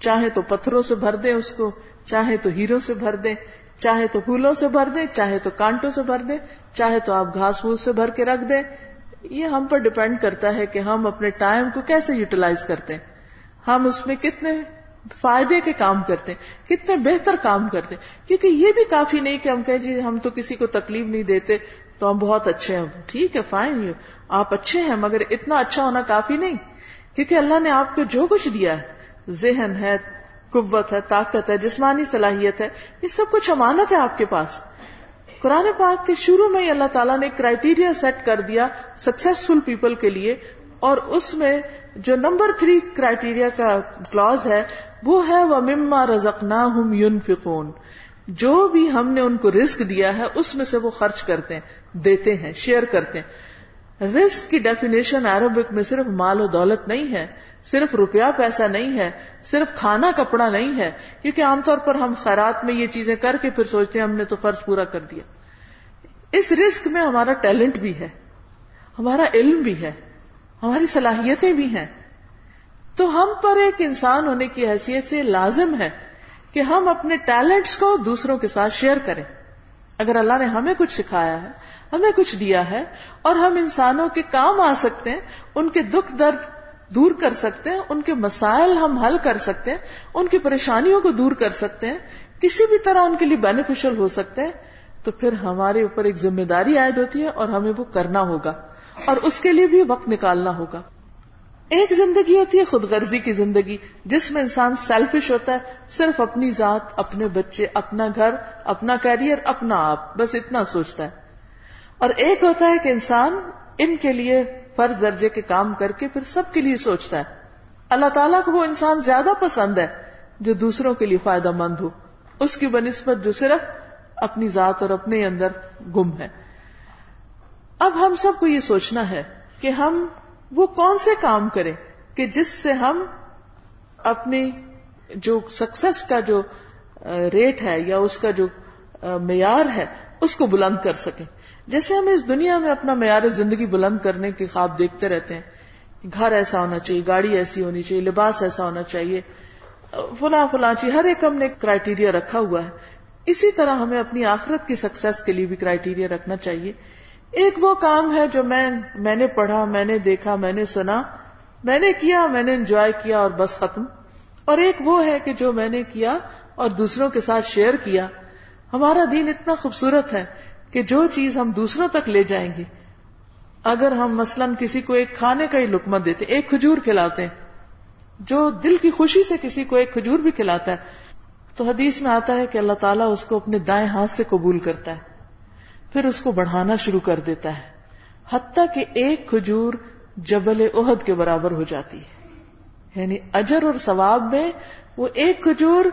S1: چاہے تو پتھروں سے بھر دیں اس کو، چاہے تو ہیروں سے بھر دیں، چاہے تو پھولوں سے بھر دیں، چاہے تو کانٹوں سے بھر دیں، چاہے تو آپ گھاس پھوس سے بھر کے رکھ دیں۔ یہ ہم پر ڈپینڈ کرتا ہے کہ ہم اپنے ٹائم کو کیسے یوٹیلائز کرتے ہیں۔ ہم اس میں کتنے فائدے کے کام کرتے ہیں، کتنے بہتر کام کرتے ہیں۔ کیونکہ یہ بھی کافی نہیں کہ ہم کہیں جی ہم تو کسی کو تکلیف نہیں دیتے، تو ہم بہت اچھے ہیں۔ ٹھیک ہے فائن یو آپ اچھے ہیں، مگر اتنا اچھا ہونا کافی نہیں۔ کیونکہ اللہ نے آپ کو جو کچھ دیا ہے، ذہن ہے، قوت ہے، طاقت ہے، جسمانی صلاحیت ہے، یہ سب کچھ امانت ہے آپ کے پاس۔ قرآن پاک کے شروع میں ہی اللہ تعالیٰ نے کرائٹیریا سیٹ کر دیا سکسیسفل پیپل کے لیے۔ اور اس میں جو نمبر تھری کرائٹیریا کا کلوز ہے، وہ ہے وہ مما رزق نہ ہم یون جو بھی ہم نے ان کو رسک دیا ہے، اس میں سے وہ خرچ کرتے ہیں، دیتے ہیں، شیئر کرتے ہیں۔ رسک کی ڈیفینیشن عربک میں صرف مال و دولت نہیں ہے، صرف روپیہ پیسہ نہیں ہے، صرف کھانا کپڑا نہیں ہے۔ کیونکہ عام طور پر ہم خیرات میں یہ چیزیں کر کے پھر سوچتے ہیں ہم نے تو فرض پورا کر دیا۔ اس رسک میں ہمارا ٹیلنٹ بھی ہے، ہمارا علم بھی ہے۔ ہماری صلاحیتیں بھی ہیں۔ تو ہم پر ایک انسان ہونے کی حیثیت سے لازم ہے کہ ہم اپنے ٹیلنٹس کو دوسروں کے ساتھ شیئر کریں۔ اگر اللہ نے ہمیں کچھ سکھایا ہے، ہمیں کچھ دیا ہے، اور ہم انسانوں کے کام آ سکتے ہیں، ان کے دکھ درد دور کر سکتے ہیں، ان کے مسائل ہم حل کر سکتے ہیں، ان کی پریشانیوں کو دور کر سکتے ہیں، کسی بھی طرح ان کے لیے بینیفیشل ہو سکتے ہیں، تو پھر ہمارے اوپر ایک ذمہ داری عائد ہوتی ہے اور ہمیں وہ کرنا ہوگا۔ اور اس کے لیے بھی وقت نکالنا ہوگا۔ ایک زندگی ہوتی ہے خود غرضی کی زندگی، جس میں انسان سیلفش ہوتا ہے، صرف اپنی ذات، اپنے بچے، اپنا گھر، اپنا کیریئر اپنا آپ، بس اتنا سوچتا ہے۔ اور ایک ہوتا ہے کہ انسان ان کے لیے فرض درجے کے کام کر کے پھر سب کے لیے سوچتا ہے۔ اللہ تعالیٰ کو وہ انسان زیادہ پسند ہے جو دوسروں کے لیے فائدہ مند ہو۔ اس کی بنسبت جو صرف اپنی ذات اور اپنے اندر گم ہے۔ اب ہم سب کو یہ سوچنا ہے کہ ہم وہ کون سے کام کریں کہ جس سے ہم اپنی جو سکسس کا جو ریٹ ہے یا اس کا جو معیار ہے، اس کو بلند کر سکیں۔ جیسے ہم اس دنیا میں اپنا معیار زندگی بلند کرنے کے خواب دیکھتے رہتے ہیں۔ گھر ایسا ہونا چاہیے، گاڑی ایسی ہونی چاہیے، لباس ایسا ہونا چاہیے۔ فلاں فلاں چیز، ہر ایک ہم نے کرائٹیریا رکھا ہوا ہے۔ اسی طرح ہمیں اپنی آخرت کی سکسیس کے لیے بھی کرائٹیریا رکھنا چاہیے۔ ایک وہ کام ہے جو میں میں نے پڑھا، میں نے دیکھا، میں نے سنا، میں نے کیا، میں نے انجوائے کیا اور بس ختم۔ اور ایک وہ ہے کہ جو میں نے کیا اور دوسروں کے ساتھ شیئر کیا۔ ہمارا دین اتنا خوبصورت ہے کہ جو چیز ہم دوسروں تک لے جائیں گے۔ اگر ہم مثلا کسی کو ایک کھانے کا ہی لکمہ دیتے، ایک کھجور کھلاتے ہیں جو دل کی خوشی سے کسی کو ایک کھجور بھی کھلاتا ہے، تو حدیث میں آتا ہے کہ اللہ تعالیٰ اس کو اپنے دائیں ہاتھ سے قبول کرتا ہے۔ پھر اس کو بڑھانا شروع کر دیتا ہے، حتیٰ کہ ایک کھجور جبل عہد کے برابر ہو جاتی ہے۔ یعنی اجر اور ثواب میں وہ ایک کھجور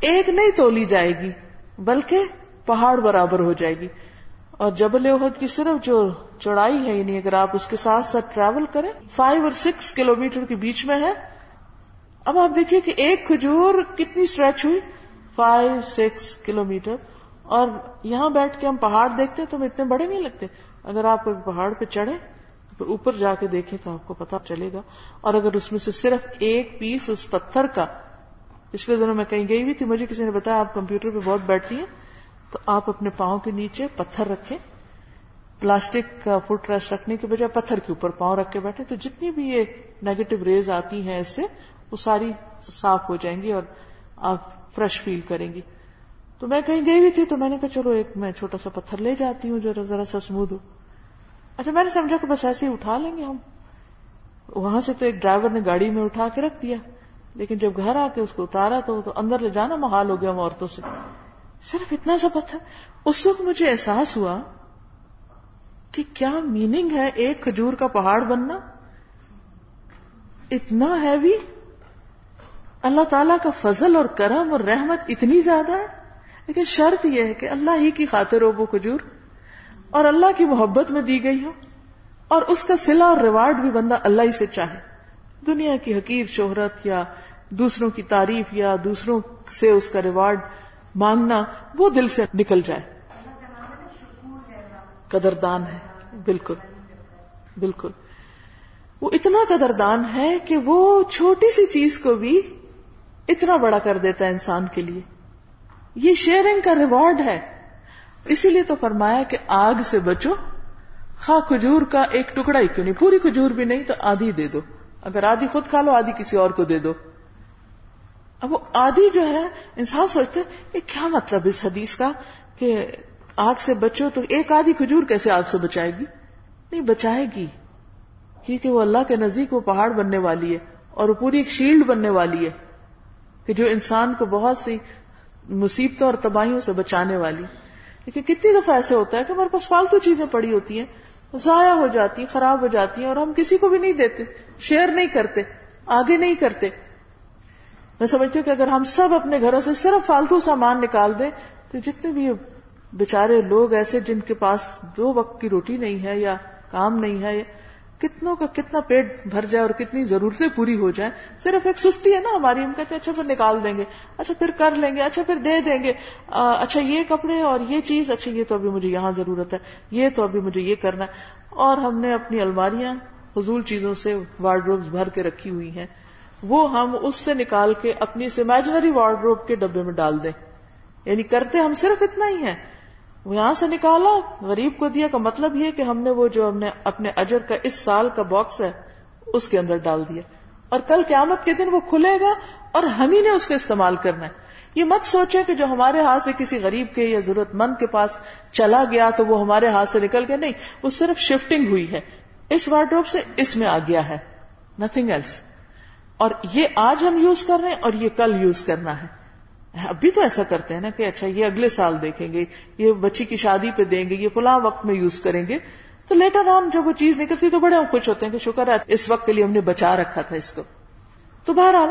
S1: ایک نہیں تولی جائے گی، بلکہ پہاڑ برابر ہو جائے گی۔ اور جبل عہد کی صرف جو چوڑائی ہے یعنی اگر آپ اس کے ساتھ ساتھ ٹریول کریں فائیو اور سکس کلو میٹر کے بیچ میں ہے۔ اب آپ دیکھیے کہ ایک کھجور کتنی اسٹریچ ہوئی؟ فائیو سکس کلو میٹر اور یہاں بیٹھ کے ہم پہاڑ دیکھتے تو ہمیں اتنے بڑے نہیں لگتے۔ اگر آپ پہاڑ پہ چڑھے اوپر جا کے دیکھیں تو آپ کو پتا چلے گا۔ اور اگر اس میں سے صرف ایک پیس اس پتھر کا، پچھلے دنوں میں کہیں گئی ہوئی تھی، مجھے کسی نے بتایا آپ کمپیوٹر پہ بہت بیٹھتی ہیں، تو آپ اپنے پاؤں کے نیچے پتھر رکھیں۔ پلاسٹک کا فٹ ریسٹ رکھنے کے بجائے پتھر کے اوپر پاؤں رکھ کے بیٹھے تو جتنی بھی یہ نیگیٹو ریز آتی ہیں اس سے وہ ساری صاف ہو جائیں گی اور آپ فریش فیل کریں گی۔ تو میں کہیں گئی ہوئی تھی تو میں نے کہا چلو ایک میں چھوٹا سا پتھر لے جاتی ہوں جو ذرا سا سمود ہو۔ اچھا میں نے سمجھا کہ بس ایسے ہی اٹھا لیں گے ہم۔ وہاں سے تو ایک ڈرائیور نے گاڑی میں اٹھا کے رکھ دیا۔ لیکن جب گھر آ کے اس کو اتارا تو تو اندر لے جانا محال ہو گیا ہم عورتوں سے۔ صرف اتنا سا پتھر۔ اس وقت مجھے احساس ہوا کہ کیا میننگ ہے ایک کھجور کا پہاڑ بننا۔ اتنا ہیوی اللہ تعالیٰ کا فضل اور کرم اور رحمت اتنی زیادہ ہے۔ لیکن شرط یہ ہے کہ اللہ ہی کی خاطر ہو وہ کھجور اور اللہ کی محبت میں دی گئی ہو اور اس کا سلا اور ریوارڈ بھی بندہ اللہ ہی سے چاہے۔ دنیا کی حقیر شہرت یا دوسروں کی تعریف یا دوسروں سے اس کا ریوارڈ مانگنا وہ دل سے نکل جائے۔ قدردان ہے۔ بالکل۔ بالکل۔ وہ اتنا قدردان ہے کہ وہ چھوٹی سی چیز کو بھی اتنا بڑا کر دیتا ہے انسان کے لیے۔ یہ شیئرنگ کا ریوارڈ ہے۔ اسی لیے تو فرمایا کہ آگ سے بچو۔ خواہ کھجور کا ایک ٹکڑا ہی کیوں نہیں؟ پوری کھجور بھی نہیں تو آدھی دے دو۔ اگر آدھی خود کھا لو، آدھی کسی اور کو دے دو۔ اب وہ آدھی جو ہے، انسان سوچتے یہ کیا مطلب اس حدیث کا؟ کہ آگ سے بچو تو ایک آدھی کھجور کیسے آگ سے بچائے گی؟ نہیں، بچائے گی۔ کیونکہ وہ اللہ کے نزدیک وہ پہاڑ بننے والی ہے اور وہ پوری ایک شیلڈ بننے والی ہے کہ جو انسان کو بہت سی مصیبتوں اور تباہیوں سے بچانے والی۔ لیکن کتنی دفعہ ایسے ہوتا ہے کہ ہمارے پاس فالتو چیزیں پڑی ہوتی ہیں، ضائع ہو جاتی ہیں، خراب ہو جاتی ہیں اور ہم کسی کو بھی نہیں دیتے، شیئر نہیں کرتے، آگے نہیں کرتے۔ میں سمجھتی ہوں کہ اگر ہم سب اپنے گھروں سے صرف فالتو سامان نکال دیں، تو جتنے بھی بےچارے لوگ ایسے جن کے پاس دو وقت کی روٹی نہیں ہے یا کام نہیں ہے کتنوں کا کتنا پیٹ بھر جائے اور کتنی ضرورتیں پوری ہو جائیں، صرف ایک سستی ہے نا ہماری، ہم کہتے ہیں اچھا پھر نکال دیں گے اچھا پھر کر لیں گے اچھا پھر دے دیں گے اچھا یہ کپڑے اور یہ چیز اچھا یہ تو ابھی مجھے یہاں ضرورت ہے، یہ تو ابھی مجھے یہ کرنا ہے۔ اور ہم نے اپنی الماریاں، فضول چیزوں سے وارڈروب بھر کے رکھی ہوئی ہیں، وہ ہم اس سے نکال کے اپنی امیجنری وارڈروب کے ڈبے میں ڈال دیں۔ یعنی کرتے ہم صرف اتنا ہی ہے وہ یہاں سے نکالا، غریب کو دیا کا مطلب یہ کہ ہم نے وہ جو ہم نے اپنے اجر کا اس سال کا باکس ہے، اس کے اندر ڈال دیا۔ اور کل قیامت کے دن وہ کھلے گا اور ہم ہی نے اس کو استعمال کرنا ہے۔ یہ مت سوچے کہ جو ہمارے ہاتھ سے کسی غریب کے یا ضرورت مند کے پاس چلا گیا تو وہ ہمارے ہاتھ سے نکل گیا۔ نہیں، وہ صرف شفٹنگ ہوئی ہے۔ اس وارڈروب سے اس میں آ گیا ہے۔ نتنگ ایلس اور یہ آج ہم یوز کر رہے ہیں اور یہ کل یوز کرنا ہے۔ ابھی تو ایسا کرتے ہیں نا کہ اچھا یہ اگلے سال دیکھیں گے، یہ بچی کی شادی پہ دیں گے، یہ فلاں وقت میں یوز کریں گے، تو لیٹر آن جب وہ چیز نکلتی تو بڑے ہم خوش ہوتے ہیں کہ شکر ہے، اس وقت کے لیے ہم نے بچا رکھا تھا اس کو۔ تو بہرحال